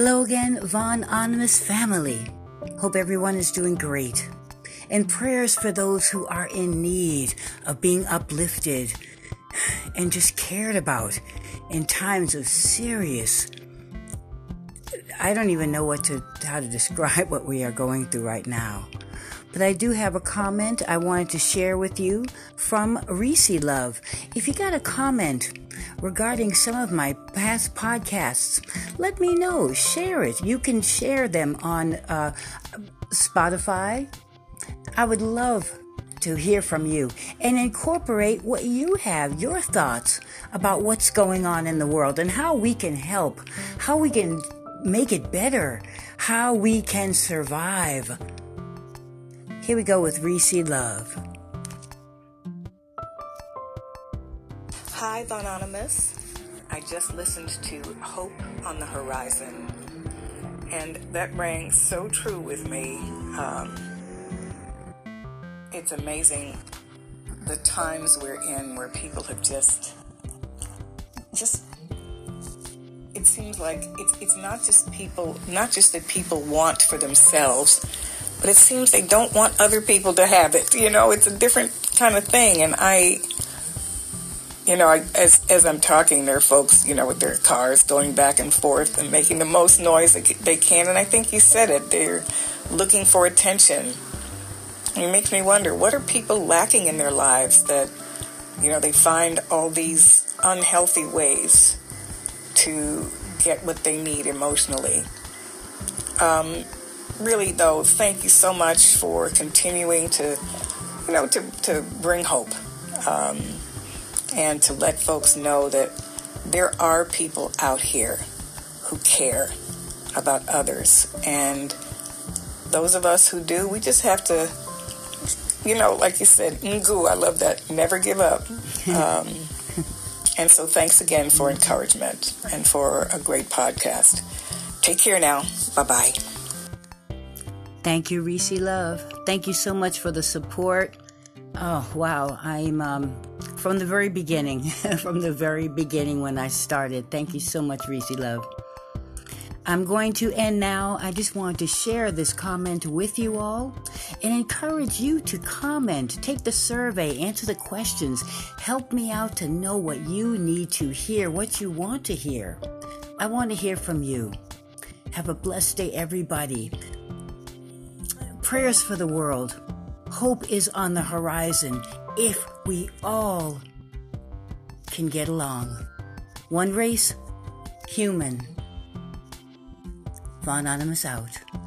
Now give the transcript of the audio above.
Hello again, VonOnymous family. Hope everyone is doing great. And prayers for those who are in need of being uplifted and just cared about in times of serious I don't even know what to how to describe what we are going through right now. But I do have a comment I wanted to share with you from Riici Love. If you got a comment regarding some of my past podcasts, let me know. Share it. You can share them on uh, Spotify. I would love to hear from you and incorporate what you have, your thoughts about what's going on in the world and how we can help, how we can make it better, how we can survive. Here we go with Riici Love. Hi, Anonymous. I just listened to Hope on the Horizon, and that rang so true with me. Um, it's amazing the times we're in where people have just, just. It seems like it's it's not just people, not just that people want for themselves, but it seems they don't want other people to have it. You know, it's a different kind of thing, and I you know, I, as as I'm talking, there are folks, you know, with their cars going back and forth and making the most noise they can. And I think you said it. They're looking for attention. It makes me wonder what are people lacking in their lives that, you know, they find all these unhealthy ways to get what they need emotionally. Um, really, though, thank you so much for continuing to, you know, to, to bring hope. Um, and to let folks know that there are people out here who care about others. And those of us who do, we just have to, you know, like you said, ngu, I love that, never give up. Um, and so thanks again for encouragement and for a great podcast. Take care now. Bye bye. Thank you, Riici Love. Thank you so much for the support. Oh, wow. I'm um, from the very beginning, from the very beginning when I started. Thank you so much, Riici Love. I'm going to end now. I just wanted to share this comment with you all and encourage you to comment, take the survey, answer the questions. Help me out to know what you need to hear, what you want to hear. I want to hear from you. Have a blessed day, everybody. Prayers for the world. Hope is on the horizon if we all can get along. One race, human. VonOnymous out.